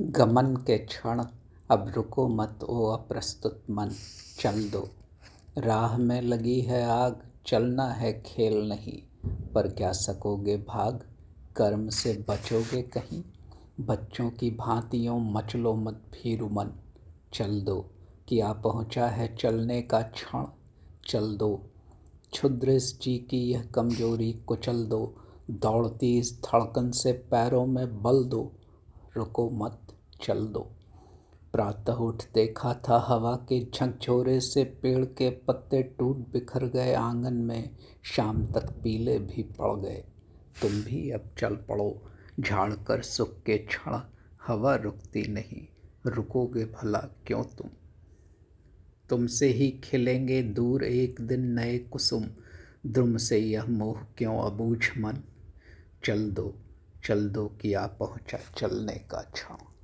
गमन के क्षण अब रुको मत, ओ अप्रस्तुत मन, चल दो। राह में लगी है आग, चलना है खेल नहीं, पर क्या सकोगे भाग? कर्म से बचोगे कहीं? बच्चों की भांतियों मचलो मत भीरु मन। चल दो कि आ पहुँचा है चलने का क्षण? चल दो। क्षुद्र जी की यह कमज़ोरी कुचल दो। दौड़ती इस धड़कन से पैरों में बल दो। रुको मत, चल दो। प्रातः उठ देखा था हवा के झकझोरे से पेड़ के पत्ते टूट बिखर गए आँगन में, शाम तक पीले भी पड़ गए। तुम भी अब चल पड़ो, झाड़ कर सुख के क्षण हवा रुकती नहीं। रुकोगे भला क्यों तुम? तुमसे ही खिलेंगे दूर एक दिन नए कुसुम। द्रुम से यह मोह क्यों अबूझ मन? चल दो चल दो किया पहुँचा चलने का क्षण